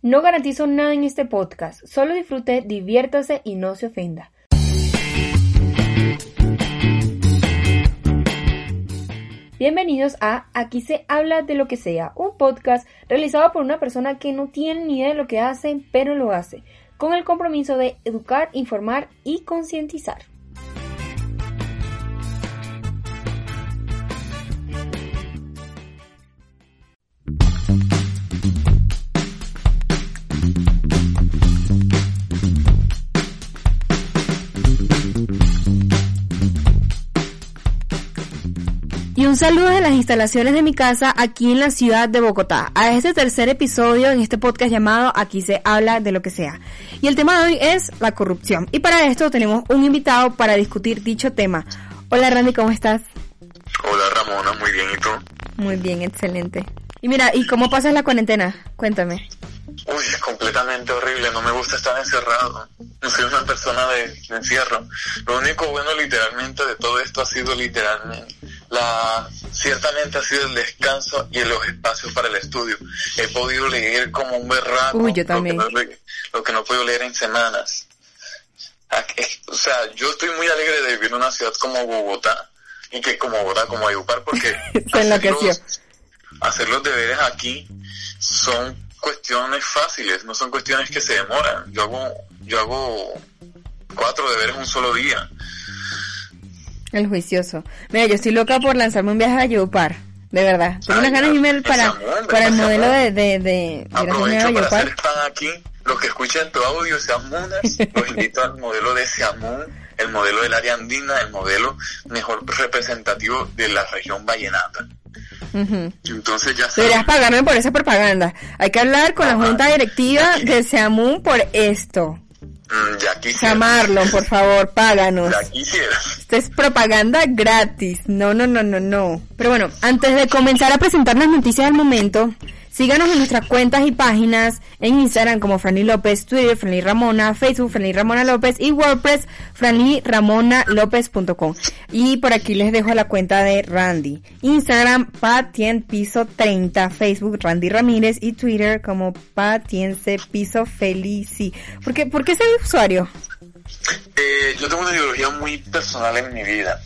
No garantizo nada en este podcast, solo disfrute, diviértase y no se ofenda. Bienvenidos a Aquí se habla de lo que sea, un podcast realizado por una persona que no tiene ni idea de lo que hace, pero lo hace, con el compromiso de educar, informar y concientizar. Un saludo de las instalaciones de mi casa aquí en la ciudad de Bogotá, a este tercer episodio en este podcast llamado Aquí se habla de lo que sea. Y el tema de hoy es la corrupción. Y para esto tenemos un invitado para discutir dicho tema. Hola Randy, ¿cómo estás? Hola Ramona, muy bien, ¿y tú? Muy bien, excelente. Y mira, ¿y cómo pasas la cuarentena? Cuéntame. Uy, es completamente horrible, no me gusta estar encerrado. No soy una persona de, de encierro. Lo único bueno literalmente de todo esto ha sido literalmente la ciertamente ha sido el descanso y los espacios para el estudio. He podido leer como un berraco Uy, yo también. Lo, que no, lo que no podido leer en semanas. Aquí- O sea, yo estoy muy alegre de vivir en una ciudad como Bogotá y que como Bogotá, como Ayupar, porque Se enloqueció. los- hacer los deberes aquí son cuestiones fáciles, no son cuestiones que se demoran. Yo hago, yo hago cuatro deberes un solo día. El juicioso. Mira, yo estoy loca por lanzarme un viaje a Yopar. De verdad. Tengo unas ganas de para, para el modelo de, de, de, Aprovecho para hacer aquí. Los que escuchen tu audio, Seamunas, los invito al modelo de Seamun, el modelo del área andina, el modelo mejor representativo de la región vallenata. Ujú. Entonces ya Deberías pagarme por esa propaganda. Hay que hablar con la junta directiva de Seamun por esto. Mm, ya quisiera. Llamarlo, por favor, páganos. Ya quisiera. Esto es propaganda gratis. No, no, no, no, no. Pero bueno, antes de comenzar a presentar las noticias del momento, síganos en nuestras cuentas y páginas en Instagram como Franly López, Twitter Franly Ramona, Facebook Franly Ramona López y WordPress franlyramonalopez.com. Y por aquí les dejo la cuenta de Randy. Instagram Patien Piso 30, Facebook Randy Ramírez y Twitter como Patiense Piso Felici. ¿Por qué, ¿Por qué ese usuario? Eh, yo tengo una ideología muy personal en mi vida.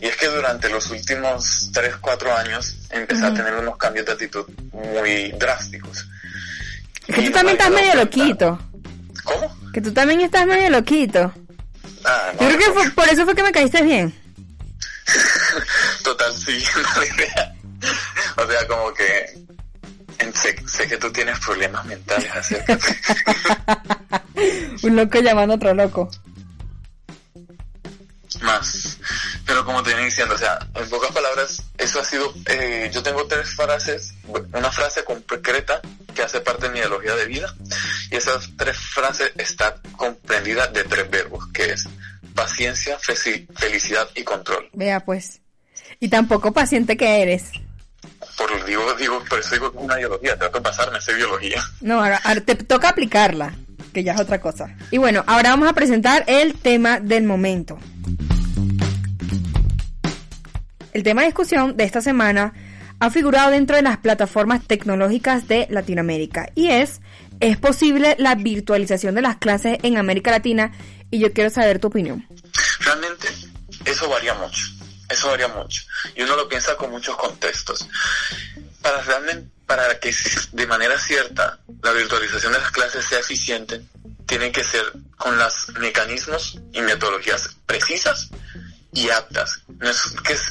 Y es que durante los últimos 3, 4 años empecé a tener unos cambios de actitud muy drásticos. Que Y tú no también estás medio cuenta. loquito. ¿Cómo? Que tú también estás medio loquito. Ah, Yo no, creo que fue- por eso fue que me caíste bien. Total, sí, mala idea. O sea, como que sé, sé que tú tienes problemas mentales acerca Un loco llamando a otro loco. más. Pero como te venía diciendo, o sea, en pocas palabras, eso ha sido, eh, yo tengo tres frases, una frase concreta que hace parte de mi ideología de vida, y esas tres frases están comprendidas de tres verbos, que es paciencia, felicidad y control. Vea pues. Y tampoco paciente que eres. Por digo, digo, por eso digo una ideología, tengo que pasarme esa ideología. No, ahora, ahora te toca aplicarla, que ya es otra cosa. Y bueno, ahora vamos a presentar el tema del momento. El tema de discusión de esta semana ha figurado dentro de las plataformas tecnológicas de Latinoamérica y es, ¿es posible la virtualización de las clases en América Latina? Y yo quiero saber tu opinión. Realmente eso varía mucho, eso varía mucho. Y uno lo piensa con muchos contextos. Para realmente, para que de manera cierta la virtualización de las clases sea eficiente, tiene que ser con los mecanismos y metodologías precisas y aptas. No es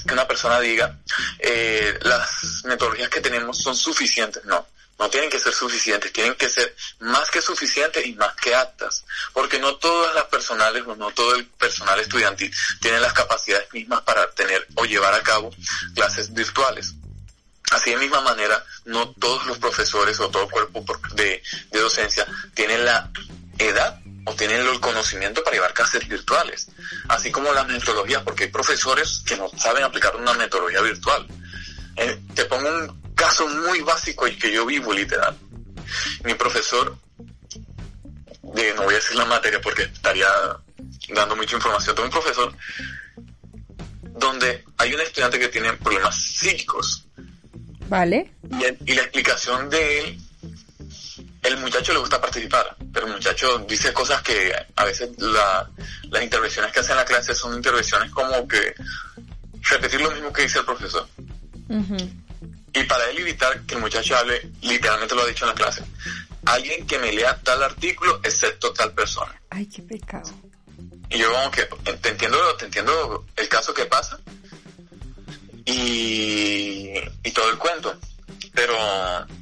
que, una persona diga, eh, las metodologías que tenemos son suficientes, no. No tienen que ser suficientes, tienen que ser más que suficientes y más que aptas, porque no todas las personales o no todo el personal estudiantil tienen las capacidades mismas para tener o llevar a cabo clases virtuales. Así de misma manera, no todos los profesores o todo cuerpo de, de docencia tienen la edad o tienen el conocimiento para llevar clases virtuales, así como las metodologías, porque hay profesores que no saben aplicar una metodología virtual. Eh, te pongo un caso muy básico y que yo vivo literal. Mi profesor, de, no voy a decir la materia porque estaría dando mucha información, tengo un profesor donde hay un estudiante que tiene problemas psíquicos. ¿Vale? Y, y la explicación de él el muchacho le gusta participar, pero el muchacho dice cosas que a veces las intervenciones que hace en la clase son intervenciones como que repetir lo mismo que dice el profesor. Y para él evitar que el muchacho hable, literalmente lo ha dicho en la clase, alguien que me lea tal artículo excepto tal persona. Ay, qué pecado. Y yo como que te entiendo, te entiendo el caso que pasa y, y todo el cuento, pero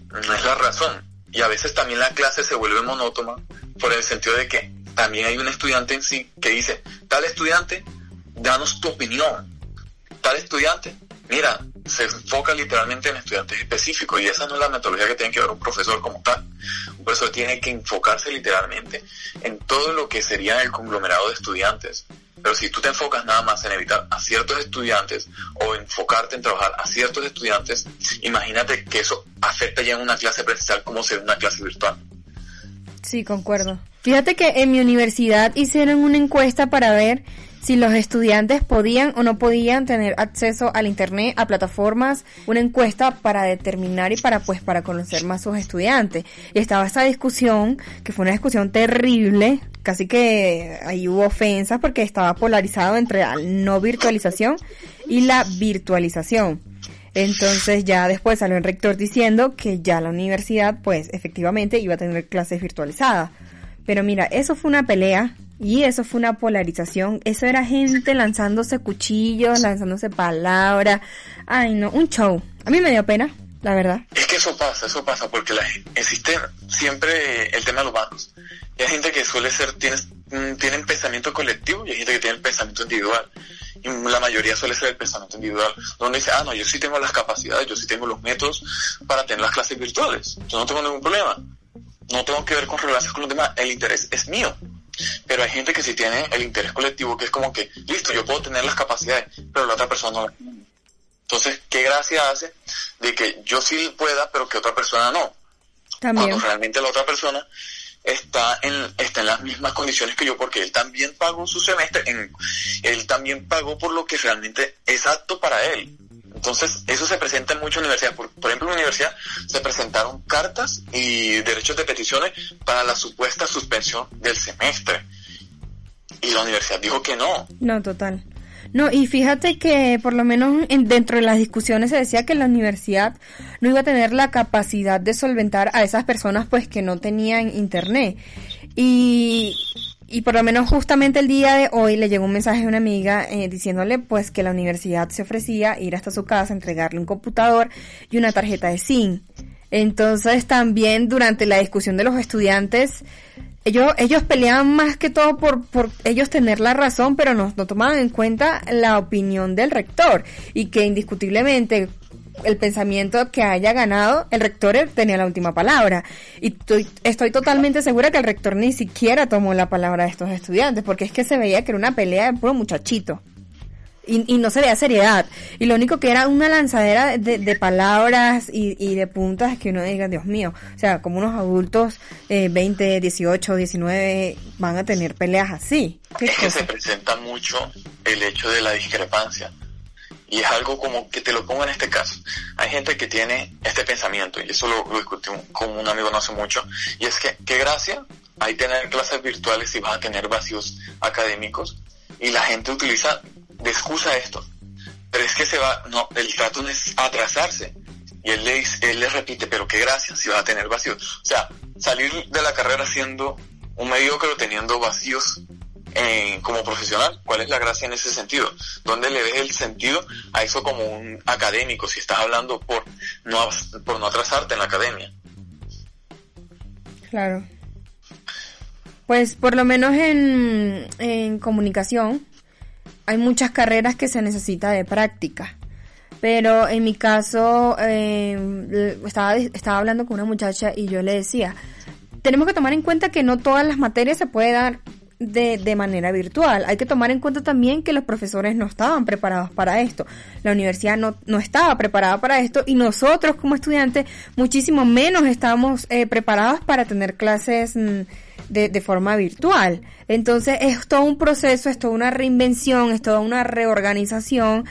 no es la razón. Y a veces también la clase se vuelve monótona por el sentido de que también hay un estudiante en sí que dice, tal estudiante, danos tu opinión. Tal estudiante, mira, se enfoca literalmente en estudiantes específicos y esa no es la metodología que tiene que ver un profesor como tal. Un profesor tiene que enfocarse literalmente en todo lo que sería el conglomerado de estudiantes. Pero si tú te enfocas nada más en evitar a ciertos estudiantes o enfocarte en trabajar a ciertos estudiantes, imagínate que eso afecta ya en una clase presencial como ser una clase virtual. Sí, concuerdo. Fíjate que en mi universidad hicieron una encuesta para ver si los estudiantes podían o no podían tener acceso al internet, a plataformas, una encuesta para determinar y para pues para conocer más sus estudiantes. Y estaba esta discusión, que fue una discusión terrible, casi que ahí hubo ofensas porque estaba polarizado entre la no virtualización y la virtualización. Entonces ya después salió el rector diciendo que ya la universidad pues efectivamente iba a tener clases virtualizadas. Pero mira, eso fue una pelea y eso fue una polarización. Eso era gente lanzándose cuchillos, lanzándose palabras. Ay, no, un show. A mí me dio pena, la verdad. Es que eso pasa, eso pasa, porque la, existe siempre el tema de los. Y hay gente que suele ser, tiene, mm, tienen pensamiento colectivo y hay gente que tiene pensamiento individual. Y la mayoría suele ser el pensamiento individual, donde dice, ah, no, yo sí tengo las capacidades, yo sí tengo los métodos para tener las clases virtuales. Yo no tengo ningún problema. No tengo que ver con relaciones con los demás. El interés es mío. Pero hay gente que sí tiene el interés colectivo, que es como que, listo, yo puedo tener las capacidades, pero la otra persona no Entonces, ¿qué gracia hace de que yo sí pueda, pero que otra persona no? Cuando realmente la otra persona está en, está en las mismas condiciones que yo, porque él también pagó su semestre, en, él también pagó por lo que realmente es apto para él. Entonces, eso se presenta en muchas universidades. Por, ejemplo, en la universidad se presentaron cartas y derechos de peticiones para la supuesta suspensión del semestre. Y la universidad dijo que no. No, total. No, y fíjate que por lo menos dentro de las discusiones se decía que la universidad no iba a tener la capacidad de solventar a esas personas pues que no tenían internet. Y, y por lo menos justamente el día de hoy le llegó un mensaje a una amiga eh, diciéndole pues que la universidad se ofrecía ir hasta su casa, entregarle un computador y una tarjeta de SIM. Entonces también durante la discusión de los estudiantes, ellos, ellos peleaban más que todo por, por ellos tener la razón, pero no, no tomaban en cuenta la opinión del rector y que indiscutiblemente el pensamiento que haya ganado, el rector tenía la última palabra. Y estoy, totalmente segura que el rector ni siquiera tomó la palabra de estos estudiantes, porque es que se veía que era una pelea de puro muchachito. Y, no se veía seriedad. Y lo único que era una lanzadera de, palabras y, de puntas que uno diga, Dios mío, o sea, como unos adultos eh, 20, 18, 19 van a tener peleas así. Es que se presenta mucho el hecho de la discrepancia y es algo como que te lo pongo en este caso. Hay gente que tiene este pensamiento, y eso lo, discutí con un amigo no hace mucho, y es que, qué gracia hay tener clases virtuales si vas a tener vacíos académicos, y la gente utiliza de excusa esto. Pero es que se va, no, el trato es atrasarse. Y él le, él le repite, pero qué gracia si vas a tener vacíos. O sea, salir de la carrera siendo un mediocre teniendo vacíos como profesional, ¿cuál es la gracia en ese sentido? ¿Dónde le ves el sentido a eso como un académico si estás hablando por no, por no atrasarte en la academia? Claro. Pues por lo menos en, en comunicación hay muchas carreras que se necesita de práctica. Pero en mi caso, eh, estaba, estaba hablando con una muchacha y yo le decía, tenemos que tomar en cuenta que no todas las materias se puede dar de, de, manera virtual. Hay que tomar en cuenta también que los profesores no estaban preparados para esto. La universidad no, no estaba preparada para esto y nosotros como estudiantes muchísimo menos estábamos eh, preparados para tener clases mm, de, de, forma virtual. Entonces es todo un proceso, es toda una reinvención, es toda una reorganización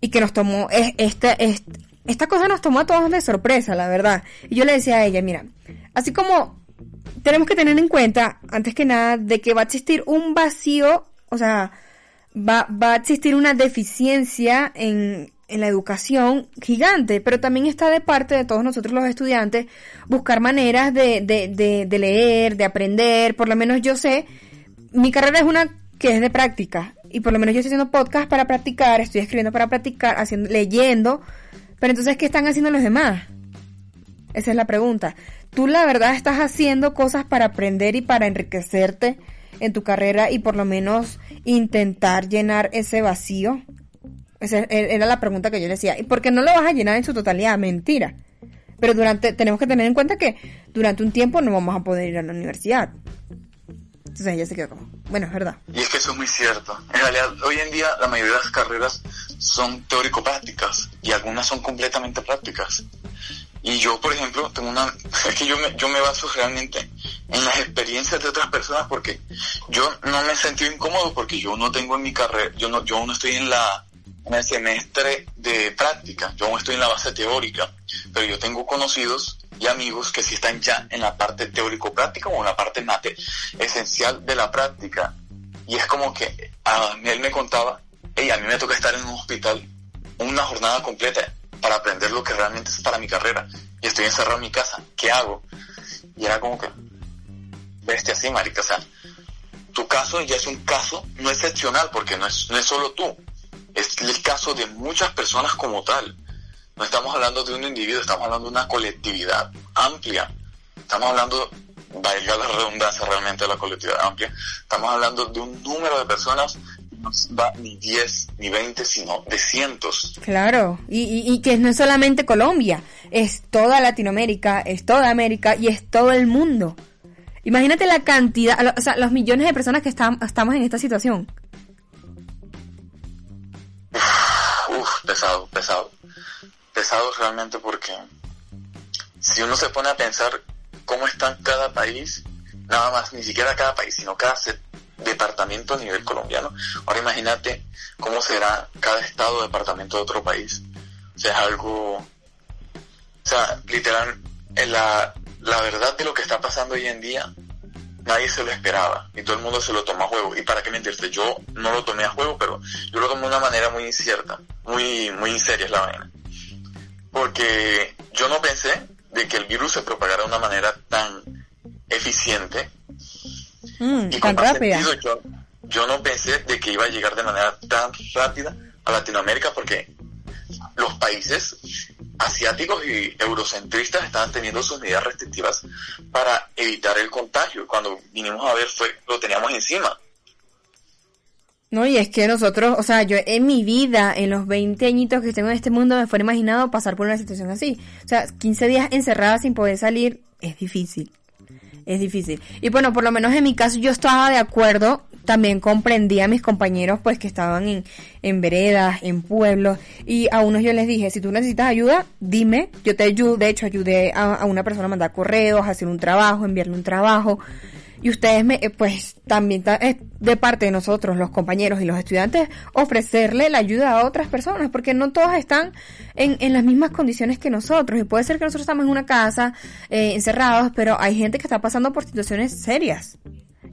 y que nos tomó, es, esta, esta cosa nos tomó a todos de sorpresa, la verdad. Y yo le decía a ella, mira, Así como tenemos que tener en cuenta, antes que nada, de que va a existir un vacío, o sea, va, va a existir una deficiencia en, en la educación gigante, pero también está de parte de todos nosotros los estudiantes buscar maneras de, de, de, de, leer, de aprender, por lo menos yo sé, mi carrera es una que es de práctica, y por lo menos yo estoy haciendo podcast para practicar, estoy escribiendo para practicar, haciendo, leyendo, pero entonces, ¿qué están haciendo los demás? Esa es la pregunta. ¿Tú la verdad estás haciendo cosas para aprender y para enriquecerte en tu carrera y por lo menos intentar llenar ese vacío? Esa era la pregunta que yo decía. ¿Y por qué no lo vas a llenar en su totalidad? Mentira. Pero durante, tenemos que tener en cuenta que durante un tiempo no vamos a poder ir a la universidad. Entonces ella se quedó como, bueno, es verdad. Y es que eso es muy cierto. En realidad, hoy en día la mayoría de las carreras son teórico-prácticas y algunas son completamente prácticas. Y yo, por ejemplo, tengo una, es que yo me, yo me baso realmente en las experiencias de otras personas porque yo no me he sentido incómodo porque yo no tengo en mi carrera, yo no, yo no estoy en la, en el semestre de práctica, yo aún estoy en la base teórica, pero yo tengo conocidos y amigos que sí están ya en la parte teórico-práctica o en la parte mate esencial de la práctica. Y es como que a él me contaba, hey, a mí me toca estar en un hospital una jornada completa para aprender lo que realmente es para mi carrera. Y estoy encerrado en mi casa, ¿qué hago? Y era como que, bestia así, marica, o sea, tu caso ya es un caso no excepcional porque no es, no es solo tú, es el caso de muchas personas como tal. No estamos hablando de un individuo, estamos hablando de una colectividad amplia. Estamos hablando, valga la redundancia realmente de la colectividad amplia, estamos hablando de un número de personas va ni 10 ni 20, sino de cientos. Claro, y, y, y, que no es solamente Colombia, es toda Latinoamérica, es toda América y es todo el mundo. Imagínate la cantidad, o sea, los millones de personas que estamos en esta situación. Uf, pesado, pesado. Pesado realmente porque si uno se pone a pensar cómo está cada país, nada más, ni siquiera cada país, sino cada departamento a nivel colombiano. Ahora imagínate cómo será cada estado o departamento de otro país. O sea, es algo, o sea, literal, en la, la verdad de lo que está pasando hoy en día, nadie se lo esperaba y todo el mundo se lo toma a juego. Y para qué mentirte, yo no lo tomé a juego, pero yo lo tomé de una manera muy incierta, muy, muy seria es la vaina. Porque yo no pensé de que el virus se propagara de una manera tan eficiente Mm, y tan rápida. yo, yo no pensé de que iba a llegar de manera tan rápida a Latinoamérica porque los países asiáticos y eurocentristas estaban teniendo sus medidas restrictivas para evitar el contagio. Cuando vinimos a ver fue lo teníamos encima. No, y es que nosotros, o sea, yo en mi vida, en los 20 añitos que tengo en este mundo, me fuera imaginado pasar por una situación así. O sea, 15 días encerrada sin poder salir es difícil es difícil. Y bueno, por lo menos en mi caso yo estaba de acuerdo, también comprendía a mis compañeros pues que estaban en, en veredas, en pueblos, y a unos yo les dije, si tú necesitas ayuda, dime, yo te ayudo, de hecho ayudé a, a una persona a mandar correos, a hacer un trabajo, enviarle un trabajo, y ustedes me, eh, pues también es de parte de nosotros, los compañeros y los estudiantes, ofrecerle la ayuda a otras personas, porque no todas están en, en las mismas condiciones que nosotros. Y puede ser que nosotros estamos en una casa eh, encerrados, pero hay gente que está pasando por situaciones serias.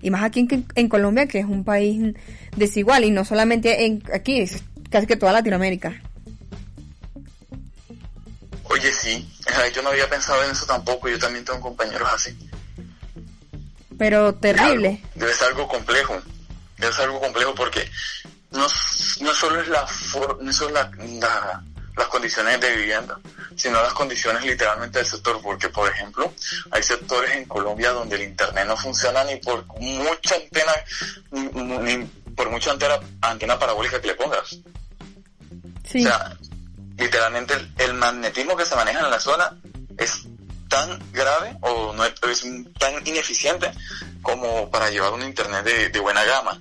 Y más aquí en, en Colombia, que es un país desigual, y no solamente en, aquí, es casi que toda Latinoamérica. Oye, sí, yo no había pensado en eso tampoco, yo también tengo compañeros así pero terrible. Debe ser algo complejo, debe ser algo complejo porque no, no solo es la, no solo la, la, las condiciones de vivienda, sino las condiciones literalmente del sector, porque por ejemplo, hay sectores en Colombia donde el internet no funciona ni por mucha antena, ni, por mucha antena, antena parabólica que le pongas. Sí. O sea, literalmente el, el magnetismo que se maneja en la zona es tan grave o no es, tan ineficiente como para llevar un internet de, de buena gama.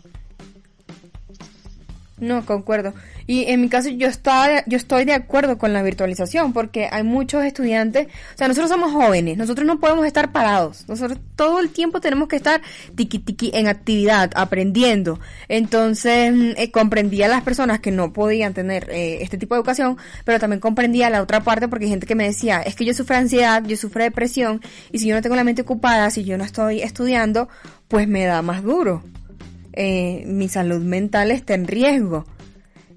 No, concuerdo. Y en mi caso yo estaba, yo estoy de acuerdo con la virtualización porque hay muchos estudiantes, o sea, nosotros somos jóvenes, nosotros no podemos estar parados, nosotros todo el tiempo tenemos que estar tiki tiki en actividad, aprendiendo. Entonces mm, eh, comprendía a las personas que no podían tener eh, este tipo de educación, pero también comprendía la otra parte porque hay gente que me decía, es que yo sufro ansiedad, yo sufro depresión y si yo no tengo la mente ocupada, si yo no estoy estudiando, pues me da más duro. Eh, mi salud mental está en riesgo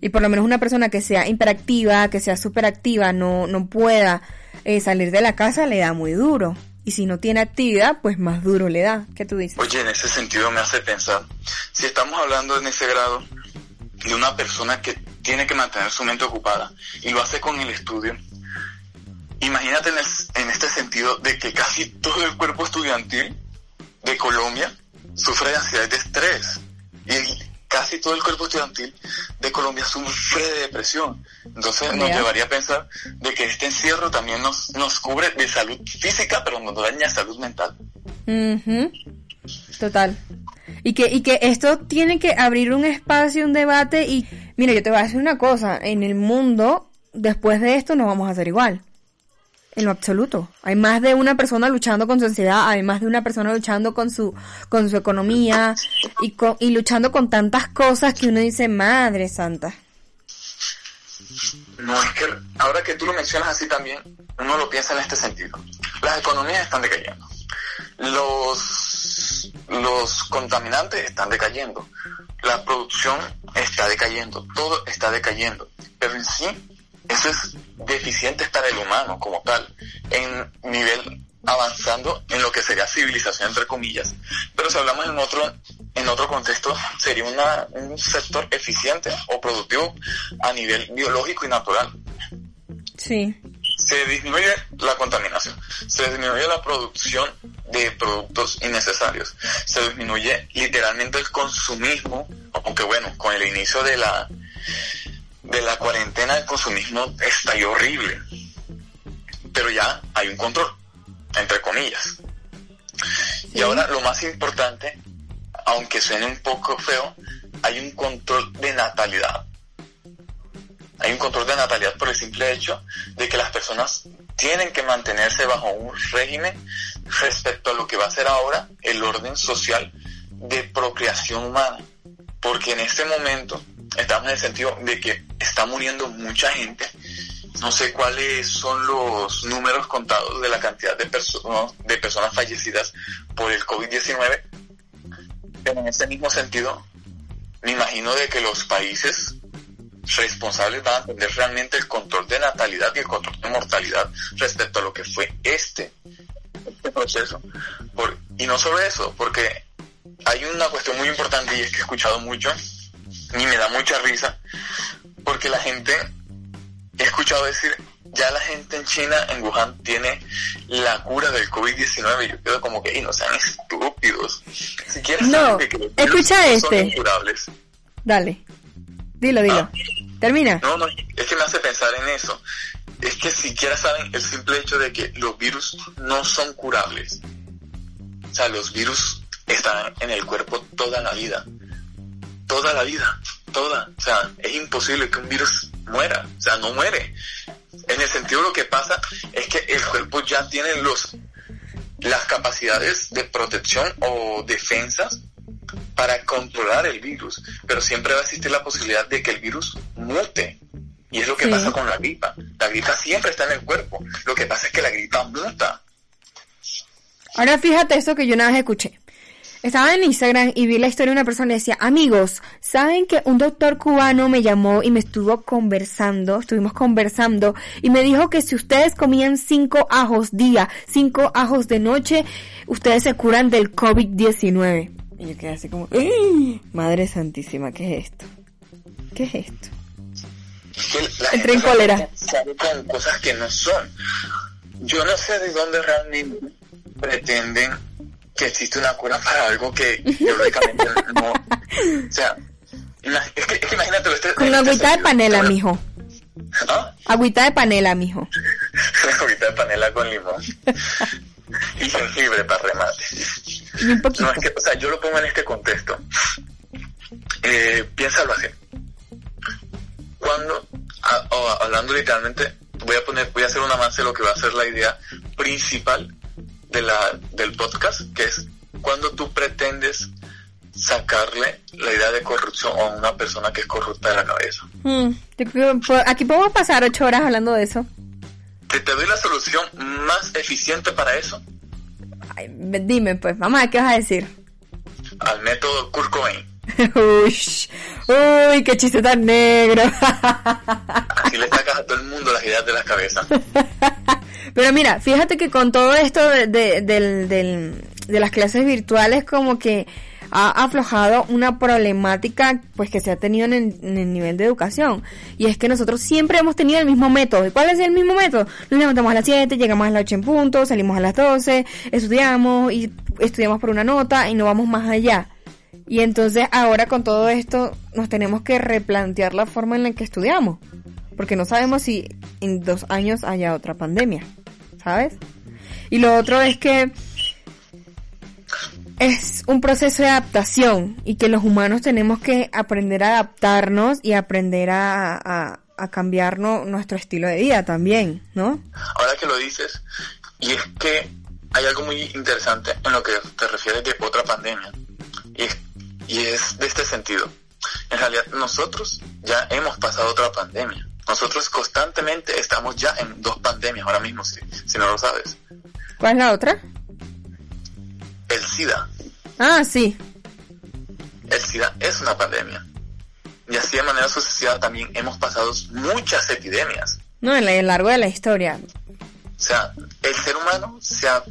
y por lo menos una persona que sea interactiva, que sea superactiva, no, no pueda eh, salir de la casa, le da muy duro. Y si no tiene actividad, pues más duro le da. ¿Qué tú dices? Oye, en ese sentido me hace pensar, si estamos hablando en ese grado de una persona que tiene que mantener su mente ocupada y lo hace con el estudio, imagínate en, en este sentido de que casi todo el cuerpo estudiantil de Colombia sufre de ansiedad de estrés. Y casi todo el cuerpo estudiantil de Colombia sufre de depresión. Entonces nos llevaría a pensar de que este encierro también nos, nos cubre de salud física, pero nos daña salud mental. Total. Y que, y que esto tiene que abrir un espacio, un debate y, mira, yo te voy a decir una cosa, en el mundo, después de esto no vamos a ser igual. En lo absoluto. Hay más de una persona luchando con su ansiedad, hay más de una persona luchando con su, con su economía y, con, y luchando con tantas cosas que uno dice, madre santa. No, es que ahora que tú lo mencionas así también, uno lo piensa en este sentido. Las economías están decayendo. Los, los contaminantes están decayendo. La producción está decayendo. Todo está decayendo. Pero en sí, eso es deficiente para el humano como tal, en nivel avanzando en lo que sería civilización entre comillas. Pero si hablamos en otro, en otro contexto, sería una, un sector eficiente o productivo a nivel biológico y natural. Sí. Se disminuye la contaminación, se disminuye la producción de productos innecesarios, se disminuye literalmente el consumismo, aunque bueno, con el inicio de la de la cuarentena el consumismo estalló horrible. Pero ya hay un control, entre comillas. Y ahora lo más importante, aunque suene un poco feo, hay un control de natalidad. Hay un control de natalidad por el simple hecho de que las personas tienen que mantenerse bajo un régimen respecto a lo que va a ser ahora el orden social de procreación humana. Porque en este momento estamos en el sentido de que está muriendo mucha gente. No sé cuáles son los números contados de la cantidad de, personas de personas fallecidas por el COVID-19, pero en ese mismo sentido, me imagino de que los países responsables van a tener realmente el control de natalidad y el control de mortalidad respecto a lo que fue este, este proceso. Por, y no solo eso, porque hay una cuestión muy importante y es que he escuchado mucho y me da mucha risa porque la gente, he escuchado decir, ya la gente en China, en Wuhan, tiene la cura del COVID-19 y yo quedo como que, y no sean estúpidos. Si quieres no, escucha este. Dale, dilo, dilo. Ah. Termina. No, no, es que me hace pensar en eso. Es que siquiera saben el simple hecho de que los virus no son curables. O sea, los virus están en el cuerpo toda la vida toda la vida, toda. O sea, es imposible que un virus muera, o sea, no muere. En el sentido lo que pasa es que el cuerpo ya tiene los las capacidades de protección o defensas para controlar el virus, pero siempre va a existir la posibilidad de que el virus mute. Y es lo que pasa con la gripa. La gripa siempre está en el cuerpo. Lo que pasa es que la gripa muta. Ahora fíjate esto que yo una vez escuché. Estaba en Instagram y vi la historia de una persona y decía, amigos, ¿saben que un doctor cubano me llamó y me estuvo conversando, estuvimos conversando y me dijo que si ustedes comían cinco ajos día, cinco ajos de noche, ustedes se curan del COVID-19? Y yo quedé así como, Madre Santísima, ¿qué es esto? ¿Ququé es esto? Entré en cólera. con cosas que no son. Yo no sé de dónde realmente pretenden que existe una cura para algo que biológicamente no. O sea, es que, es que imagínate. Este, Con este agüita de panela, mijo. ¿Ah? Agüita de panela, mijo. agüita de panela con limón. y jengibre para remate. Y un poquito. No, es que, o sea, yo lo pongo en este contexto. Eh, piénsalo así. cuando, hablando literalmente, voy a poner, voy a hacer un avance de lo que va a ser la idea principal de la, del podcast, que es cuando tú pretendes sacarle la idea de corrupción a una persona que es corrupta de la cabeza. Hmm, aquí podemos pasar ocho horas hablando de eso. Te, te doy la solución más eficiente para eso. dime pues, mamá, ¿qué vas a decir? Al método Kurt Cobain. uy, uy, qué chiste tan negro. Así le sacas a todo el mundo las ideas de la cabeza. Pero mira, fíjate que con todo esto de, de, de las clases virtuales como que ha aflojado una problemática pues que se ha tenido en el, nivel de educación y es que nosotros siempre hemos tenido el mismo método. ¿Y cuál es el mismo método? Nos levantamos a las 7, llegamos a las 8 en punto, salimos a las 12, estudiamos y estudiamos por una nota y no vamos más allá. Y entonces ahora con todo esto nos tenemos que replantear la forma en la que estudiamos, porque no sabemos si en dos años haya otra pandemia, ¿sabes? Y lo otro es que es un proceso de adaptación y que los humanos tenemos que aprender a adaptarnos y aprender a, a, a cambiar nuestro estilo de vida también, ¿no? Ahora que lo dices, y es que hay algo muy interesante en lo que te refieres de otra pandemia, y es, y es de este sentido. En realidad nosotros ya hemos pasado otra pandemia. Nosotros constantemente estamos ya en dos pandemias ahora mismo, si, si no lo sabes. ¿Cuál es la otra? el SIDA. Ah, sí. El SIDA es una pandemia. Y así de manera sucesiva también hemos pasado muchas epidemias. No, en el largo de la historia. O sea, el ser humano se ha,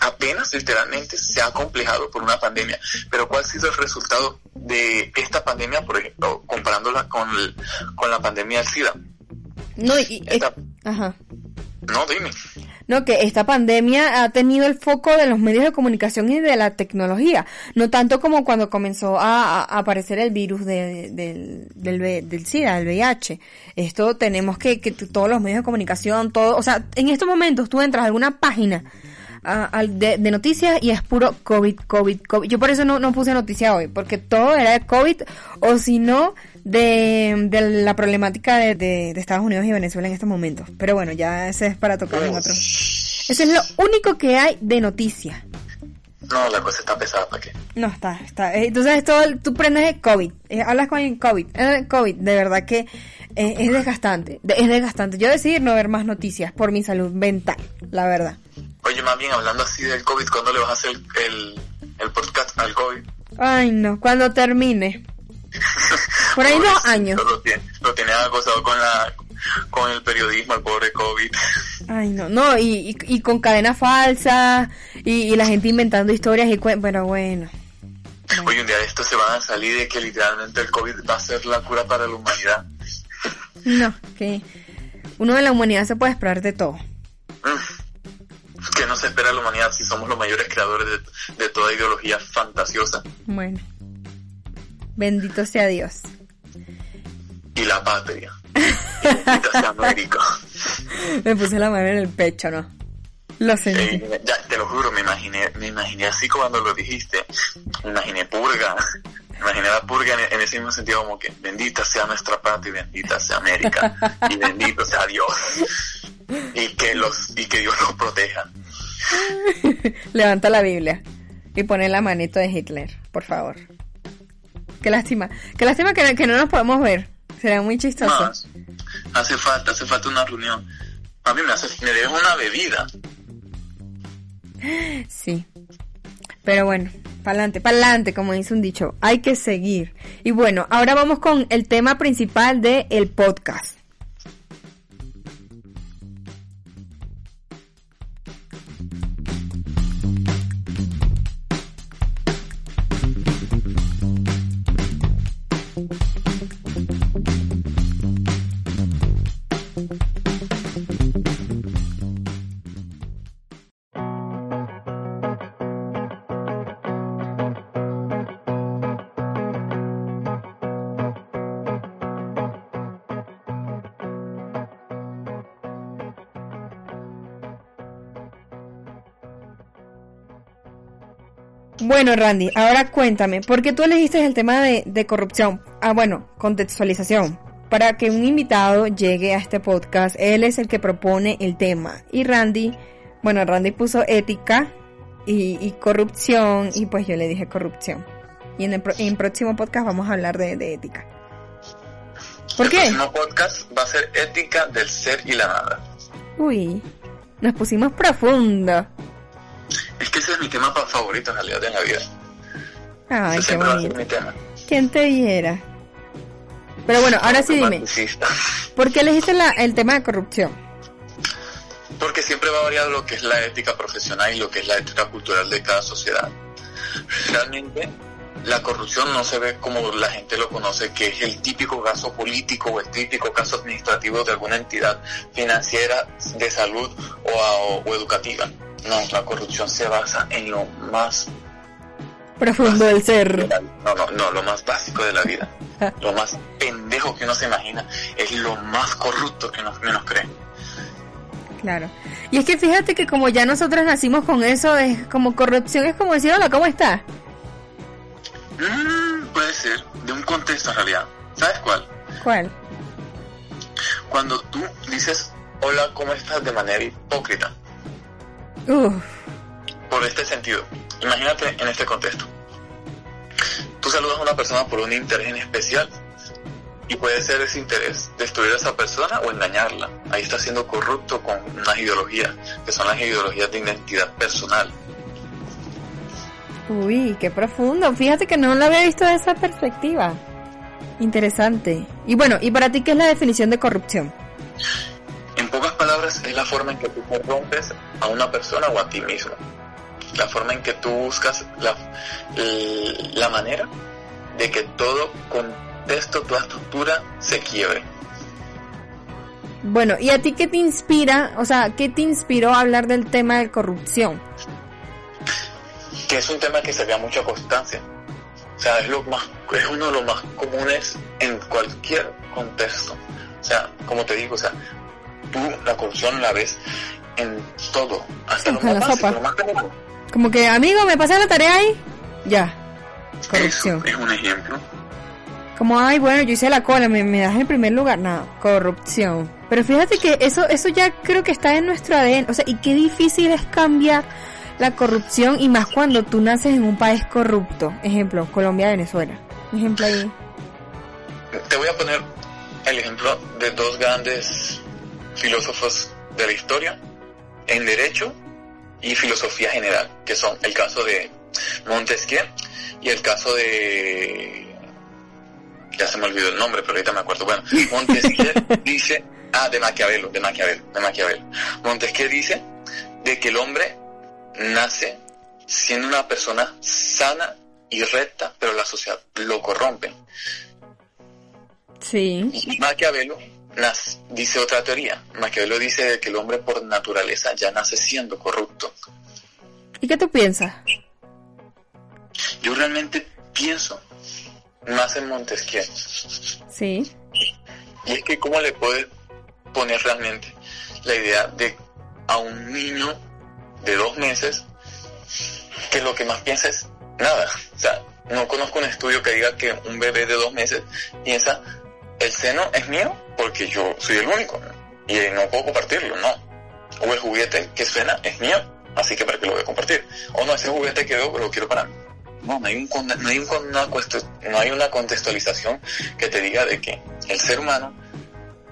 apenas literalmente se ha complejado por una pandemia. Pero ¿cuál ha sido el resultado de esta pandemia, por ejemplo, comparándola con, con la pandemia del SIDA? No, y... ajá. No, dime. ¿no? Que esta pandemia ha tenido el foco de los medios de comunicación y de la tecnología, no tanto como cuando comenzó a, aparecer el virus del, del SIDA, del VIH. Esto tenemos que, que todos los medios de comunicación, todo, o sea, en estos momentos tú entras a alguna página de, de, noticias y es puro COVID, COVID, COVID. Yo por eso no, no puse noticia hoy, porque todo era de COVID o si no, de, de la problemática de, de, Estados Unidos y Venezuela en estos momentos. Pero bueno, ya ese es para tocar en otro. Eso es lo único que hay de noticia. No, la cosa está pesada, ¿para qué? No, está, está. Eh, entonces, esto, tú prendes el COVID, eh, hablas con el COVID, el COVID, de verdad que eh, es desgastante, es desgastante. Yo decidí no ver más noticias por mi salud mental, la verdad. Oye, más bien, hablando así del COVID, ¿cuándo le vas a hacer el, el podcast al COVID? Ay, no, cuando termine. Por ahí dos años. Lo, tiene, lo tiene acosado con la con el periodismo, el pobre COVID. Ay, no, no, y, y, con cadenas falsas, y, la gente inventando historias y pero bueno, bueno. Oye, un día de esto se van a salir de que literalmente el COVID va a ser la cura para la humanidad. No, que uno de la humanidad se puede esperar de todo. Mm. Que no se espera la humanidad si somos los mayores creadores de, de toda ideología fantasiosa. Bueno. Bendito sea Dios. Y la patria. Bendito sea América. Me puse la mano en el pecho, ¿no? Lo sentí. ya, te lo juro, me imaginé, me imaginé así cuando lo dijiste. Me imaginé purga. Me imaginé la purga en, ese mismo sentido como que bendita sea nuestra patria y bendita sea América. y bendito sea Dios. Y que los, y que Dios los proteja. Levanta la Biblia y pone la manito de Hitler, por favor. Qué lástima. Qué lástima que, que no nos podemos ver. Será muy chistoso. hace falta, hace falta una reunión. A mí me, hace, me debes una bebida. Sí. Pero bueno, pa'lante, pa'lante, como dice un dicho. Hay que seguir. Y bueno, ahora vamos con el tema principal del el podcast. Bueno, Randy, ahora cuéntame, ¿por qué tú elegiste el tema de, corrupción? Ah, bueno, contextualización. para que un invitado llegue a este podcast, él es el que propone el tema. Y Randy, bueno, Randy puso ética y, corrupción y pues yo le dije corrupción. Y en el, próximo podcast vamos a hablar de, ética. ¿Por qué? El próximo podcast va a ser ética del ser y la nada. Uy, nos pusimos profundo. Es que ese es mi tema favorito en realidad en la vida. Ay, qué bonito. ¿Quién te viera? Pero bueno, ahora sí dime. ¿Por qué elegiste la, el tema de corrupción? Porque siempre va a variar lo que es la ética profesional y lo que es la ética cultural de cada sociedad. Realmente, la corrupción no se ve como la gente lo conoce, que es el típico caso político o el típico caso administrativo de alguna entidad financiera, de salud o, o educativa. No, la corrupción se basa en lo más profundo del ser. No, no, no, lo más básico de la vida. lo más pendejo que uno se imagina es lo más corrupto que uno menos cree. Claro. Y es que fíjate que como ya nosotros nacimos con eso, es como corrupción, es como decir, hola, ¿cómo estás? Mm, puede ser, de un contexto en realidad. ¿Sabes cuál? ¿Cuál? Cuando tú dices, hola, ¿cómo estás? de manera hipócrita. Por este sentido. Imagínate en este contexto. Tú saludas a una persona por un interés en especial y puede ser ese interés destruir a esa persona o engañarla. Ahí está siendo corrupto con unas ideologías, que son las ideologías de identidad personal. Uy, qué profundo. Fíjate que no lo había visto de esa perspectiva. Interesante. Y bueno, ¿y para ti qué es la definición de corrupción? Es la forma en que tú corrompes a una persona o a ti mismo la forma en que tú buscas la, la manera de que todo contexto, toda estructura se quiebre. Bueno, ¿y a ti qué te inspira? O sea, ¿qué te inspiró a hablar del tema de corrupción? Que es un tema que se vea mucha constancia. O sea, es, lo más, es uno de los más comunes en cualquier contexto. O sea, como te digo, o sea, tú la corrupción la ves en todo, hasta lo más básico, lo más como que, amigo, me pasé la tarea ahí. Ya. Corrupción. es un ejemplo. Como, ay, bueno, yo hice la cola, me, me das en primer lugar. No, corrupción. Pero fíjate que eso, eso ya creo que está en nuestro ADN. O sea, y qué difícil es cambiar la corrupción y más cuando tú naces en un país corrupto. Ejemplo, Colombia, Venezuela. Ejemplo ahí. Te voy a poner el ejemplo de dos grandes filósofos de la historia en derecho y filosofía general, que son el caso de Montesquieu y el caso de... Ya se me olvidó el nombre, pero ahorita me acuerdo. Bueno, Montesquieu dice... Ah, de Maquiavelo, de Maquiavelo, de Maquiavelo. Montesquieu dice de que el hombre nace siendo una persona sana y recta, pero la sociedad lo corrompe. Sí. Y Maquiavelo dice otra teoría. Maquiavelo dice que el hombre por naturaleza ya nace siendo corrupto. ¿Y qué tú piensas? Yo realmente pienso más en Montesquieu. Sí. Y es que cómo le puede poner realmente la idea de a un niño de dos meses que lo que más piensa es nada. O sea, no conozco un estudio que diga que un bebé de dos meses piensa el seno es mío porque yo soy el único y no puedo compartirlo, no. O el juguete que suena es mío, así que para qué lo voy a compartir. O no, ese juguete que veo lo quiero para mí. No, no hay, un, no, hay una, no hay una contextualización que te diga de que el ser humano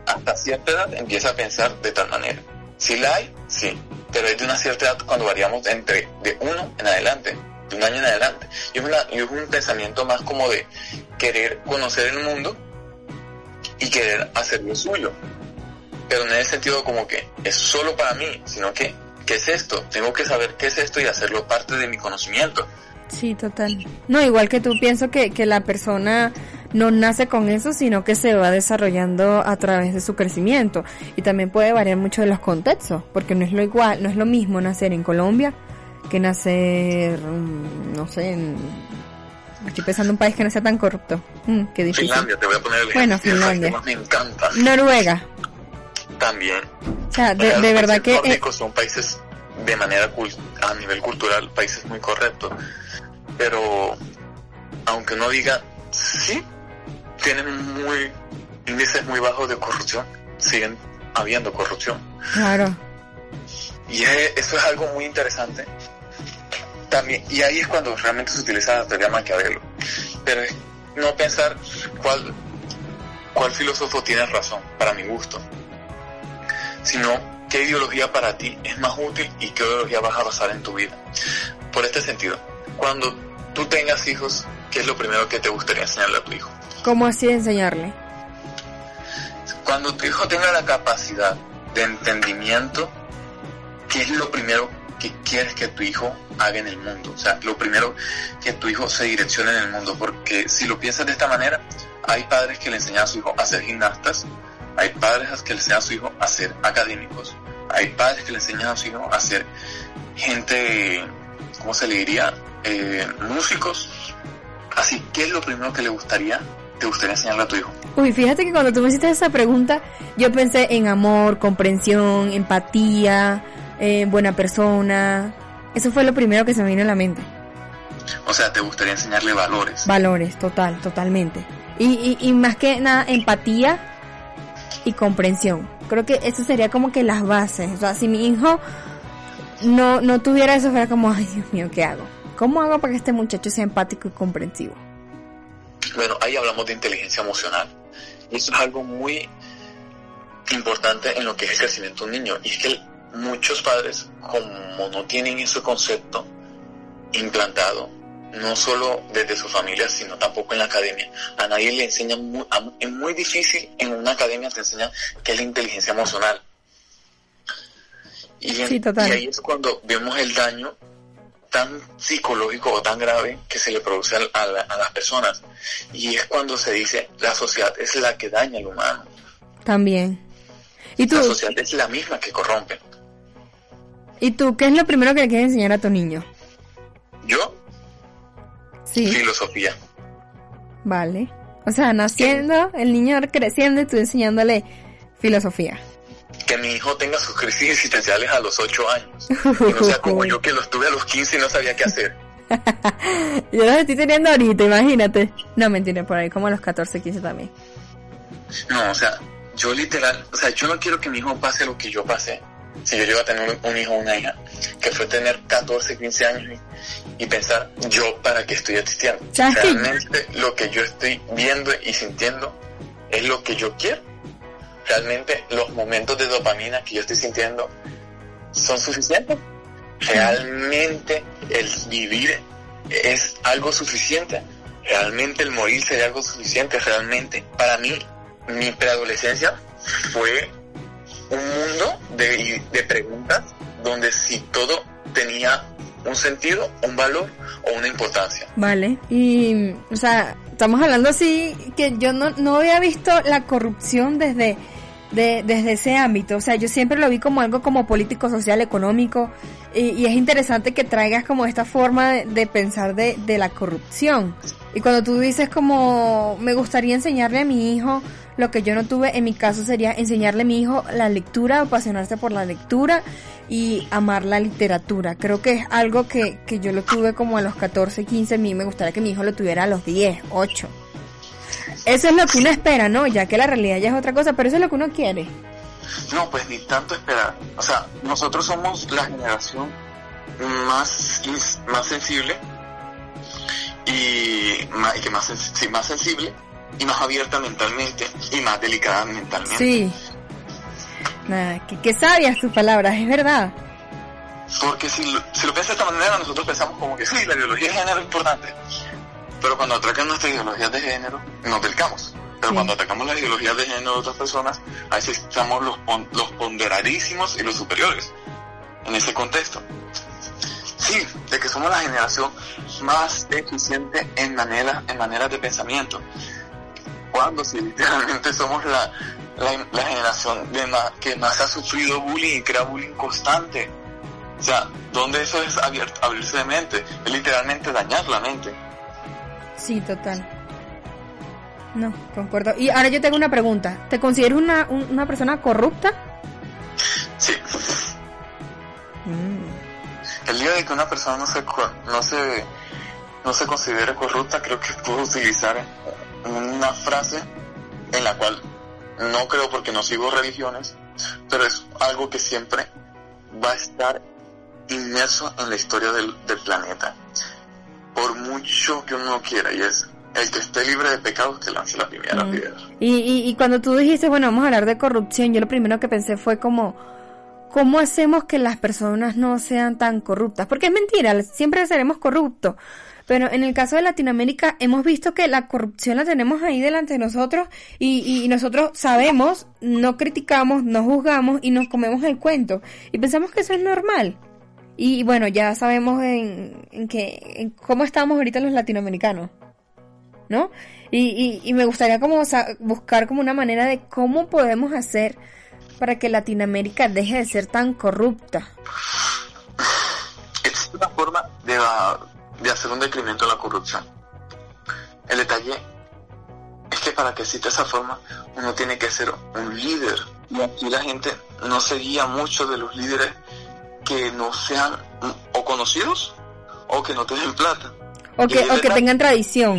hasta cierta edad empieza a pensar de tal manera. Si la hay, sí, pero es de una cierta edad cuando variamos entre de uno en adelante, de un año en adelante. Y es, es un pensamiento más como de querer conocer el mundo y querer hacer lo suyo. Pero en el sentido como que es solo para mí, sino que, ¿qué es esto? Tengo que saber qué es esto y hacerlo parte de mi conocimiento. Sí, total. No, igual que tú pienso que, que la persona no nace con eso, sino que se va desarrollando a través de su crecimiento. Y también puede variar mucho de los contextos, porque no es lo igual, no es lo mismo nacer en Colombia que nacer, mm, no sé, en Estoy pensando en un país que no sea tan corrupto. Mm, qué difícil. Finlandia, te voy a poner el Bueno, Finlandia. me encanta. Noruega. También. O sea, de, de verdad que... Eh, son países de manera a nivel cultural, países muy correctos. Pero, aunque uno diga, sí, tienen muy índices muy bajos de corrupción, siguen habiendo corrupción. Claro. Y eso es algo muy interesante. También, y ahí es cuando realmente se utiliza la teoría Maquiavelo. Pero es no pensar cuál, cuál filósofo tiene razón, para mi gusto, sino qué ideología para ti es más útil y qué ideología vas a basar en tu vida. Por este sentido, cuando tú tengas hijos, ¿qué es lo primero que te gustaría enseñarle a tu hijo? ¿Cómo así enseñarle? Cuando tu hijo tenga la capacidad de entendimiento, ¿qué es lo primero que quieres que tu hijo haga en el mundo? O sea, lo primero que tu hijo se direccione en el mundo, porque si lo piensas de esta manera, hay padres que le enseñan a su hijo a ser gimnastas, hay padres que le enseñan a su hijo a ser académicos, hay padres que le enseñan a su hijo a ser gente, ¿cómo se le diría? Eh, músicos. Así, ¿qué es lo primero que le gustaría, te gustaría enseñarle a tu hijo? Uy, fíjate que cuando tú me hiciste esa pregunta, yo pensé en amor, comprensión, empatía, eh, buena persona. Eso fue lo primero que se me vino a la mente. O sea, te gustaría enseñarle valores. Valores, total, totalmente. Y, y, y más que nada, empatía y comprensión. Creo que eso sería como que las bases. O sea, si mi hijo no, no tuviera eso, fuera como, ay Dios mío, ¿qué hago? ¿Cómo hago para que este muchacho sea empático y comprensivo? Bueno, ahí hablamos de inteligencia emocional. Y eso es algo muy importante en lo que es el crecimiento de un niño. Y es que muchos padres, como no tienen ese concepto implantado, no solo desde su familia, sino tampoco en la academia, a nadie le enseñan, muy, es muy difícil en una academia te enseñan qué es la inteligencia emocional. Y, y ahí es cuando vemos el daño tan psicológico o tan grave que se le produce a, a, a, las personas. Y es cuando se dice la sociedad es la que daña al humano. También. ¿Y tú? La sociedad es la misma que corrompe. ¿Y tú qué es lo primero que le quieres enseñar a tu niño? ¿Yo? Sí. Filosofía. Vale. O sea, naciendo, el niño creciendo y tú enseñándole filosofía. Que mi hijo tenga sus crisis existenciales a los 8 años. No sea como yo que los tuve a los 15 y no sabía qué hacer. yo los estoy teniendo ahorita, imagínate. No, mentira, por ahí como a los 14, 15 también. No, o sea, yo literal, o sea, yo no quiero que mi hijo pase lo que yo pasé. Si yo llego a tener un hijo o una hija, que fue tener 14, 15 años y, y pensar, yo para qué estoy existiendo. Realmente lo que yo estoy viendo y sintiendo es lo que yo quiero. Realmente los momentos de dopamina que yo estoy sintiendo son suficientes. Realmente el vivir es algo suficiente. Realmente el morir sería algo suficiente. Realmente para mí mi preadolescencia fue un mundo de, de preguntas donde si todo tenía un sentido, un valor o una importancia. Vale, y, o sea, estamos hablando así que yo no, no había visto la corrupción desde, de, desde ese ámbito, o sea, yo siempre lo vi como algo como político, social, económico, y, y es interesante que traigas como esta forma de, de pensar de, de la corrupción. Y cuando tú dices como, me gustaría enseñarle a mi hijo lo que yo no tuve en mi caso sería enseñarle a mi hijo la lectura, apasionarse por la lectura y amar la literatura. Creo que es algo que, que yo lo tuve como a los 14, 15, a mí me gustaría que mi hijo lo tuviera a los 10, 8. Eso es lo que uno espera, ¿no? Ya que la realidad ya es otra cosa, pero eso es lo que uno quiere. No, pues ni tanto esperar. O sea, nosotros somos la generación más, más sensible y, más, y que más, sí, más sensible y más abierta mentalmente y más delicada mentalmente. Sí. Nada, que, que sabias tus palabras, es verdad. Porque si lo, si lo piensas de esta manera, nosotros pensamos como que sí, la ideología de género es importante. Pero cuando atacan nuestras ideologías de género, nos delcamos. Pero sí. cuando atacamos las ideologías de género de otras personas, ahí sí estamos los, los ponderadísimos y los superiores en ese contexto. Sí, de que somos la generación más eficiente en maneras en maneras de pensamiento cuando si literalmente somos la, la, la generación de que más ha sufrido bullying y crea bullying constante. O sea, ¿dónde eso es abierto, abrirse de mente? Es literalmente dañar la mente. Sí, total. No, concuerdo. Y ahora yo tengo una pregunta. ¿Te consideras una, una persona corrupta? Sí. Mm. El día de que una persona no se, no se, no se considere corrupta, creo que puedo utilizar una frase en la cual no creo porque no sigo religiones, pero es algo que siempre va a estar inmerso en la historia del, del planeta. Por mucho que uno quiera, y es el que esté libre de pecados que lance la primera Mm. piedra. Y, y, y cuando tú dijiste, bueno, vamos a hablar de corrupción, yo lo primero que pensé fue como, ¿cómo hacemos que las personas no sean tan corruptas? Porque es mentira, siempre seremos corruptos. Pero en el caso de Latinoamérica hemos visto que la corrupción la tenemos ahí delante de nosotros y, y nosotros sabemos, no criticamos, no juzgamos y nos comemos el cuento. Y pensamos que eso es normal. Y bueno, ya sabemos en, en que, en cómo estamos ahorita los latinoamericanos. ¿no? Y, y, me gustaría como buscar como una manera de cómo podemos hacer para que Latinoamérica deje de ser tan corrupta. Existe una forma de, ah, de hacer un decremento de la corrupción. El detalle es que para que exista esa forma, uno tiene que ser un líder. Y aquí la gente no se guía mucho de los líderes que no sean o conocidos o que no tengan plata. O que, o que tengan tradición.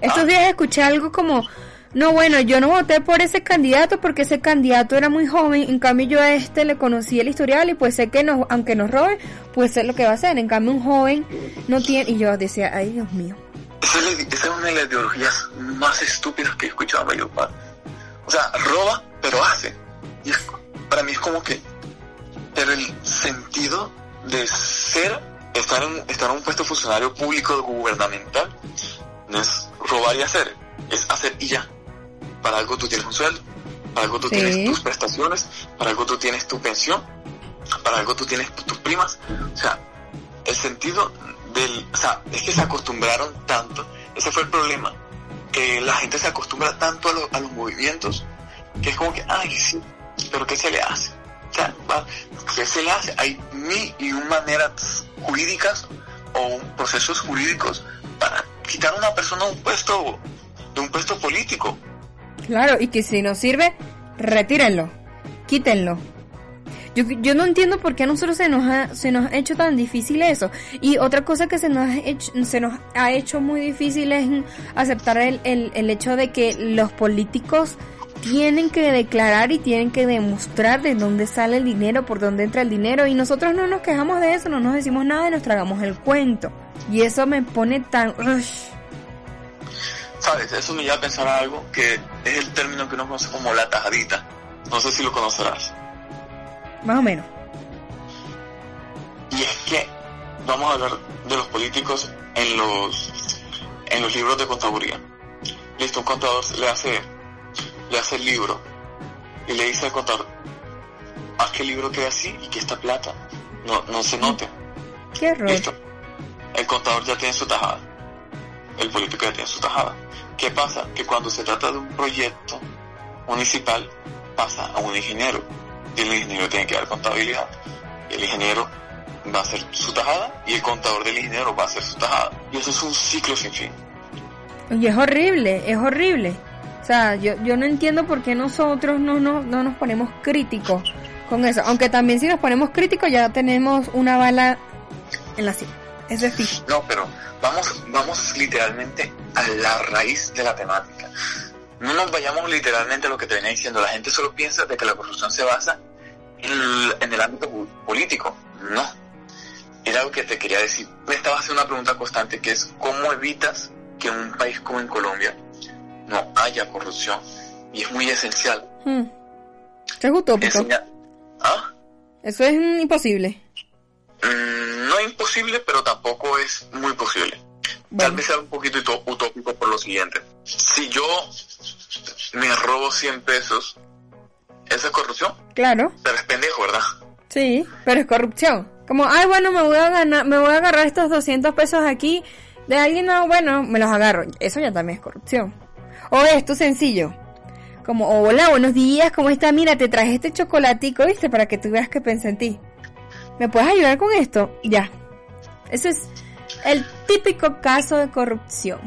Estos Ah. días escuché algo como, no bueno, yo no voté por ese candidato porque ese candidato era muy joven, en cambio yo a este le conocí el historial y pues sé que nos, aunque nos robe, pues sé lo que va a hacer. En cambio un joven no tiene, y yo decía, ay Dios mío. Esa es, una de las ideologías más estúpidas que he escuchado en. O sea, roba, pero hace. Y es- para mí es como que... El sentido de ser, estar en, estar en un puesto funcionario público gubernamental, no es robar y hacer, es hacer y ya. Para algo tú tienes un sueldo, para algo tú Sí. tienes tus prestaciones, para algo tú tienes tu pensión, para algo tú tienes tus primas. O sea, el sentido del, o sea, es que se acostumbraron tanto, ese fue el problema, que la gente se acostumbra tanto a, lo- a los movimientos, que es como que, ay, sí, pero ¿qué se le hace? ¿Qué se hace? Hay mil y un maneras jurídicas o procesos jurídicos para quitar a una persona de un puesto, de un puesto político. Claro, y que si no sirve, retírenlo, quítenlo. Yo, yo no entiendo por qué a nosotros se nos, ha, se nos ha hecho tan difícil eso. Y otra cosa que se nos ha hecho, se nos ha hecho muy difícil es aceptar el, el, el hecho de que los políticos tienen que declarar y tienen que demostrar de dónde sale el dinero, por dónde entra el dinero. Y nosotros no nos quejamos de eso, no nos decimos nada y nos tragamos el cuento. Y eso me pone tan... Ush. ¿Sabes? Eso me lleva a pensar algo que es el término que uno conoce como la tajadita. No sé si lo conocerás. Más o menos. Y es que vamos a hablar de los políticos en los en los libros de contaduría. Listo, un contador le hace le hace el libro y le dice al contador haz que el libro quede así y que esta plata no, no se note. Qué error. Listo. El contador ya tiene su tajada. El político ya tiene su tajada. ¿Qué pasa? Que cuando se trata de un proyecto municipal, pasa a un ingeniero. Y el ingeniero tiene que dar contabilidad. Y el ingeniero va a hacer su tajada y el contador del ingeniero va a hacer su tajada. Y eso es un ciclo sin fin. Y es horrible, es horrible. O sea, yo, yo no entiendo por qué nosotros no, no, no nos ponemos críticos con eso. Aunque también si nos ponemos críticos ya tenemos una bala en la silla. Es decir, No, pero vamos, vamos literalmente a la raíz de la temática. No nos vayamos literalmente a lo que te venía diciendo. La gente solo piensa de que la corrupción se basa en el, ámbito político. No. Era lo que te quería decir. Me estabas haciendo una pregunta constante que es ¿cómo evitas que un país como en Colombia no haya corrupción? Y es muy esencial. hmm, eso es utópico. Enseñar. ¿Ah? Eso es imposible. Mm, no imposible, pero tampoco es muy posible. Tal vez sea un poquito utópico por lo siguiente. Si yo me robo 100 pesos, ¿eso es corrupción? claro, Pero es pendejo, ¿verdad? sí, pero es corrupción. Como, ay, bueno, me voy a ganar, me voy a agarrar estos 200 pesos aquí de alguien, no, bueno, me los agarro. Eso ya también es corrupción. O esto sencillo. Como, hola, buenos días, ¿cómo está? Mira, te traje este chocolatico, ¿viste? Para que tú veas que pensé en ti. ¿Me puedes ayudar con esto? Ya. Ese es el típico caso de corrupción.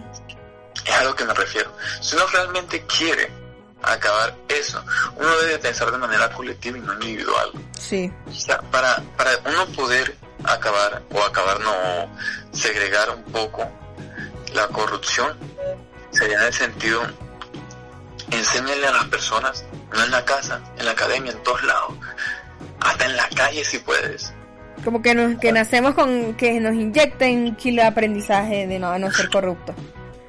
Es a lo que me refiero. Si uno realmente quiere acabar eso, uno debe pensar de manera colectiva y no individual. Sí. O sea, para, para uno poder acabar, o acabar no, segregar un poco la corrupción, sería en el sentido, enséñenle a las personas no en la casa, en la academia, en todos lados, hasta en la calle si puedes. Como que nos, que nacemos con que nos inyecten kilo de aprendizaje de no, no ser corrupto.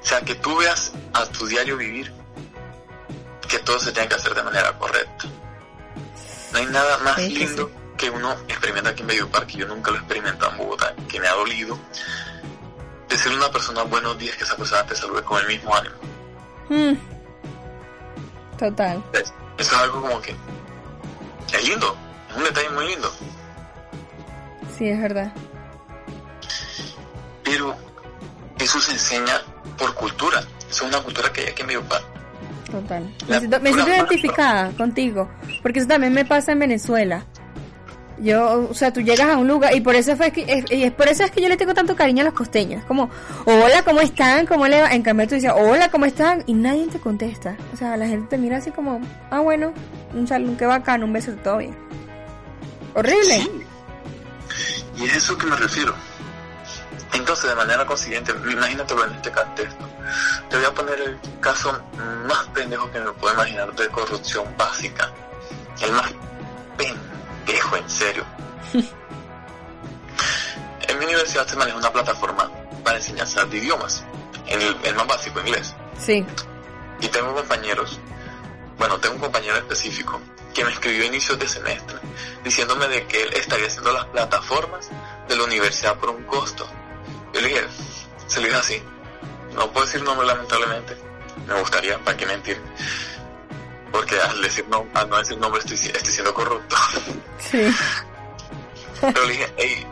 O sea, que tú veas a tu diario vivir que todo se tiene que hacer de manera correcta. No hay nada más Sí, sí, lindo que uno experimenta aquí en Medio Parque, yo nunca lo he experimentado en Bogotá, que me ha dolido. Decirle a una persona buenos días que esa persona te salude con el mismo ánimo. Mm. Total. Es- Eso es algo como que es lindo, es un detalle muy lindo. Sí, es verdad. Pero eso se enseña por cultura. Eso es una cultura que hay aquí en Medio Parque. Total. Me siento, me identificada contigo, porque eso también me pasa en Venezuela. Yo, o sea, tú llegas a un lugar y por eso fue que es, y es por eso es que yo le tengo tanto cariño a los costeños. Como, hola, ¿cómo están? ¿Cómo le va? En cambio tú dices, hola, ¿cómo están? Y nadie te contesta. O sea, la gente te mira así como, ah, bueno, un saludo, qué bacano, un beso, todo bien. Horrible. Y es eso que me refiero. Entonces, de manera consiguiente, imagínatelo en este contexto. Te voy a poner el caso más pendejo que me puedo imaginar de corrupción básica. El más pendejo, en serio. en mi universidad se maneja una plataforma para enseñanza de idiomas. El, el más básico, inglés. Sí. Y tengo compañeros, bueno, tengo un compañero específico que me escribió a inicios de semestre diciéndome de que él estaría haciendo las plataformas de la universidad por un costo. Yo le dije, se lo dije así, no puedo decir nombre lamentablemente, me gustaría, para qué mentir, porque al, decir no, al no decir nombre estoy, estoy siendo corrupto. Sí. Pero le dije, hey,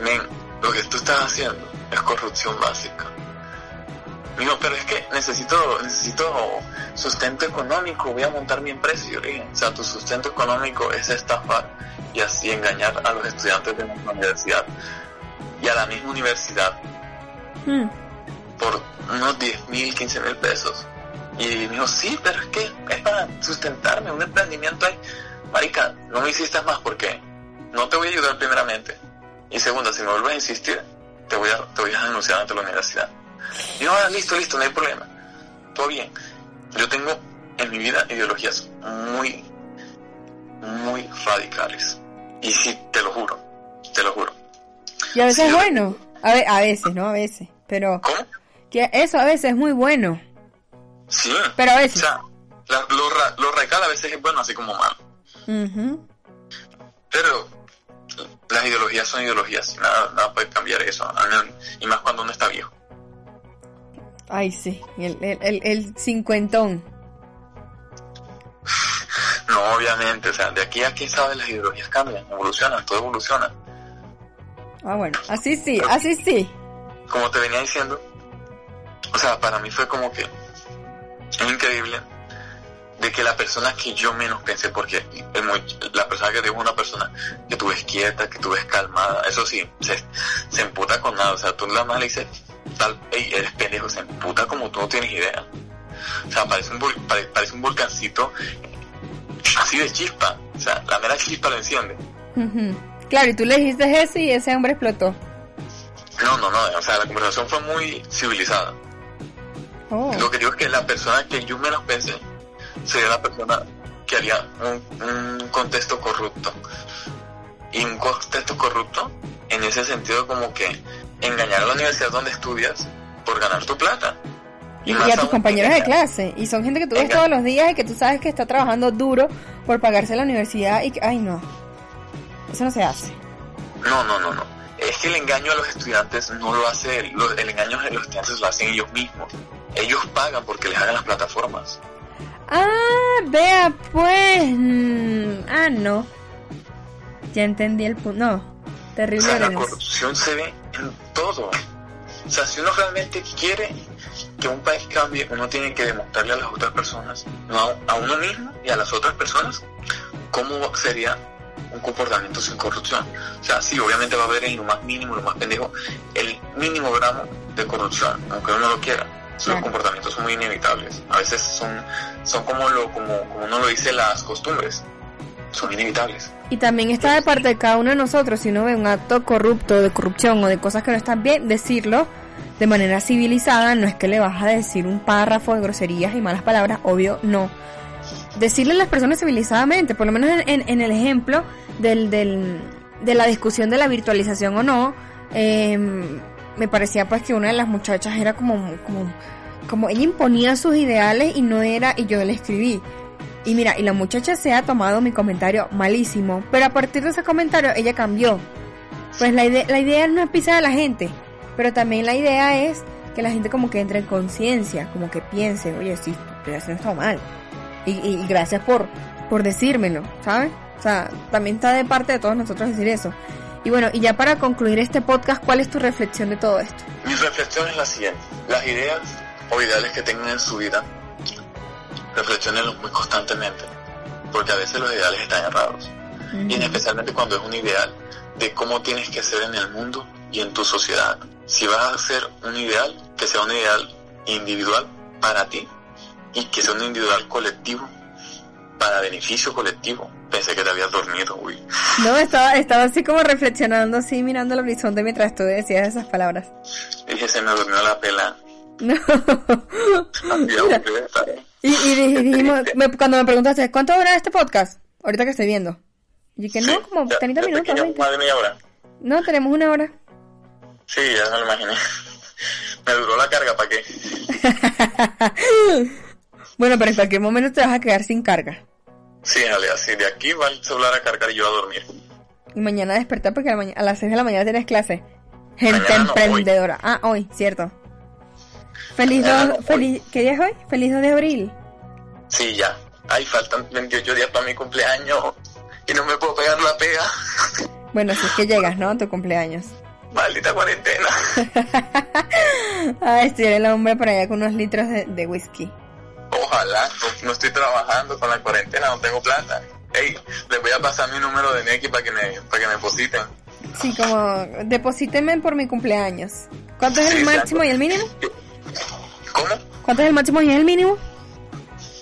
men, lo que tú estás haciendo es corrupción básica. Me dijo, pero es que necesito, necesito sustento económico, voy a montar mi empresa. Y yo le dije, o sea, tu sustento económico es estafar y así engañar a los estudiantes de nuestra universidad y a la misma universidad Mm. por unos 10 mil, 15 mil pesos. Y me dijo, sí, pero es que es para sustentarme, un emprendimiento ahí. Marica, no me insistas más porque no te voy a ayudar primeramente. Y segunda, si me vuelves a insistir, te voy a, te voy a denunciar ante la universidad. Y yo, ah, listo, listo, no hay problema. Todo bien. Yo tengo en mi vida ideologías muy, muy radicales. Y sí, te lo juro, te lo juro. Y a veces es bueno. A, ve- a veces, ¿no? A veces. Pero ¿Cómo? que eso a veces es muy bueno. Sí. Pero a O veces. sea, la- lo, lo radical a veces es bueno, así como malo. Pero las ideologías son ideologías, nada, nada puede cambiar eso, y más cuando uno está viejo. Ay, sí. El, el, el, el cincuentón. No, obviamente, o sea, de aquí a quién sabe las ideologías cambian, evolucionan, todo evoluciona. Ah, bueno. Así sí, así sí. Como te venía diciendo, o sea, para mí fue como que es increíble de que la persona que yo menos pensé, porque muy- la persona que tengo es una persona que tú ves quieta, que tú ves calmada, eso sí, se, se emputa con nada, o sea, tú la más le dices, tal, ey, eres pendejo, se emputa como tú no tienes idea. O sea, parece un, pare- parece un volcancito así de chispa, o sea, la mera chispa lo enciende. Claro, y tú le dijiste eso y ese hombre explotó. No, no, no, o sea, la conversación fue muy civilizada. Oh. Lo que digo es que la persona que yo menos pensé sería la persona que haría un, un contexto corrupto. Y un contexto corrupto en ese sentido como que engañar a la universidad donde estudias por ganar tu plata. Y, y a tus compañeros de clase. Y son gente que tú ves todos los días y que tú sabes que está trabajando duro por pagarse la universidad y que, ay no. Eso no se hace. No, no, no, no. Es que el engaño a los estudiantes no lo hace, el engaño a los estudiantes lo hacen ellos mismos. Ellos pagan porque les hagan las plataformas. Ah, vea pues. Mm, ah, no. Ya entendí el punto. No. O Terrible sea, la corrupción se ve en todo. O sea, si uno realmente quiere que un país cambie, uno tiene que demostrarle a las otras personas, no a, a uno mismo y a las otras personas, cómo sería un comportamiento sin corrupción. O sea, sí, obviamente va a haber en lo más mínimo, lo más pendejo, el mínimo gramo de corrupción, aunque uno lo quiera. Claro. comportamientos son muy inevitables. A veces son, son como, lo, como, como uno lo dice, las costumbres. Son inevitables. Y también está de parte de cada uno de nosotros, si uno ve un acto corrupto, de corrupción o de cosas que no están bien, decirlo de manera civilizada, no es que le vas a decir un párrafo de groserías y malas palabras, obvio, no. decirle a las personas civilizadamente, por lo menos en, en, el ejemplo del, del, de la discusión de la virtualización o no, eh, me parecía pues que una de las muchachas era como, como, como ella imponía sus ideales y no era, y yo le escribí. Y mira, y la muchacha se ha tomado mi comentario malísimo, pero a partir de ese comentario ella cambió. Pues la idea, la idea no es pisar a la gente, pero también la idea es que la gente como que entre en conciencia, como que piense, oye, sí, estoy haciendo esto mal. Y, y, gracias por, por decírmelo, ¿sabes? O sea, también está de parte de todos nosotros decir eso. Y bueno, y ya para concluir este podcast, ¿cuál es tu reflexión de todo esto? Mi reflexión es la siguiente. Las ideas o ideales que tengan en su vida, reflexionenlos muy constantemente, porque a veces los ideales están errados. Y especialmente cuando es un ideal de cómo tienes que ser en el mundo y en tu sociedad. Si vas a hacer un ideal, que sea un ideal individual para ti y que sea un individual colectivo para beneficio colectivo. Pensé que te habías dormido, uy. No, estaba, estaba así como reflexionando, así mirando el horizonte mientras tú decías esas palabras. Dije, se me durmió la pela. No. y, y, dijimos, cuando me preguntaste, ¿cuánto dura este podcast? Ahorita que estoy viendo. Y que no, como 30 minutos. Más de media hora. No, tenemos una hora. Sí, ya me lo imaginé. Me duró la carga, ¿para qué? bueno, pero en cualquier momento te vas a quedar sin carga. Sí, Ale, así de aquí va el celular a cargar y yo a dormir. Y mañana despertar porque a, las 6 de la mañana tienes clase. Gente emprendedora. Ah, hoy, cierto. Feliz, feliz ¿Qué día es hoy? Feliz 2 de abril. Sí, ya. Ay, faltan 28 días para mi cumpleaños y no me puedo pegar la pega. Bueno, si es que llegas, ¿no? A tu cumpleaños. Maldita cuarentena. Ay, estoy el hombre por allá con unos litros de, whisky. Ojalá, no, estoy trabajando con la cuarentena, no tengo plata. Ey, les voy a pasar mi número de Neki para que me, para que me depositen. Sí, como deposítenme por mi cumpleaños. ¿Cuánto es el máximo y el mínimo? ¿Cómo? ¿Cuánto es el máximo y el mínimo?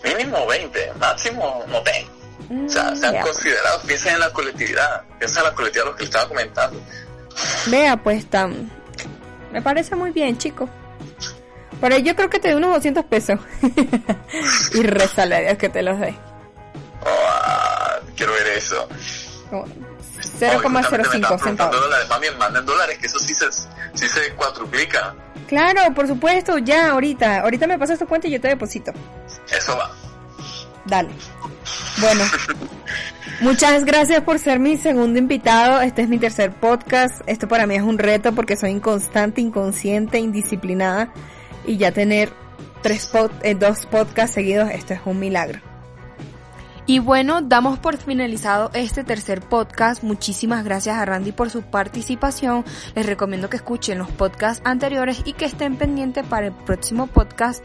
Mínimo 20, máximo no tengo. o sea, sean mm, considerados, piensen en la colectividad, piensen en la colectividad, lo que les estaba comentando. Vea, pues, tan... me parece muy bien, chico. Pero yo creo que te doy unos 200 pesos. y rezale a Dios que te los dé. Oh, quiero ver eso. 0,05 centavos. dólares, mami, manden dólares, que eso sí se, sí se cuatruplica. Claro, por supuesto, ya, ahorita. Ahorita me pasas tu cuenta y yo te deposito. Eso va. Dale. Bueno, muchas gracias por ser mi segundo invitado. Este es mi tercer podcast. Esto para mí es un reto porque soy inconstante, inconsciente, indisciplinada. Y ya tener tres eh, dos podcasts seguidos, esto es un milagro. Y bueno, damos por finalizado este tercer podcast. Muchísimas gracias a Randy por su participación. Les recomiendo que escuchen los podcasts anteriores y que estén pendientes para el próximo podcast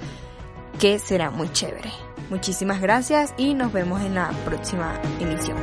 que será muy chévere. Muchísimas gracias y nos vemos en la próxima emisión.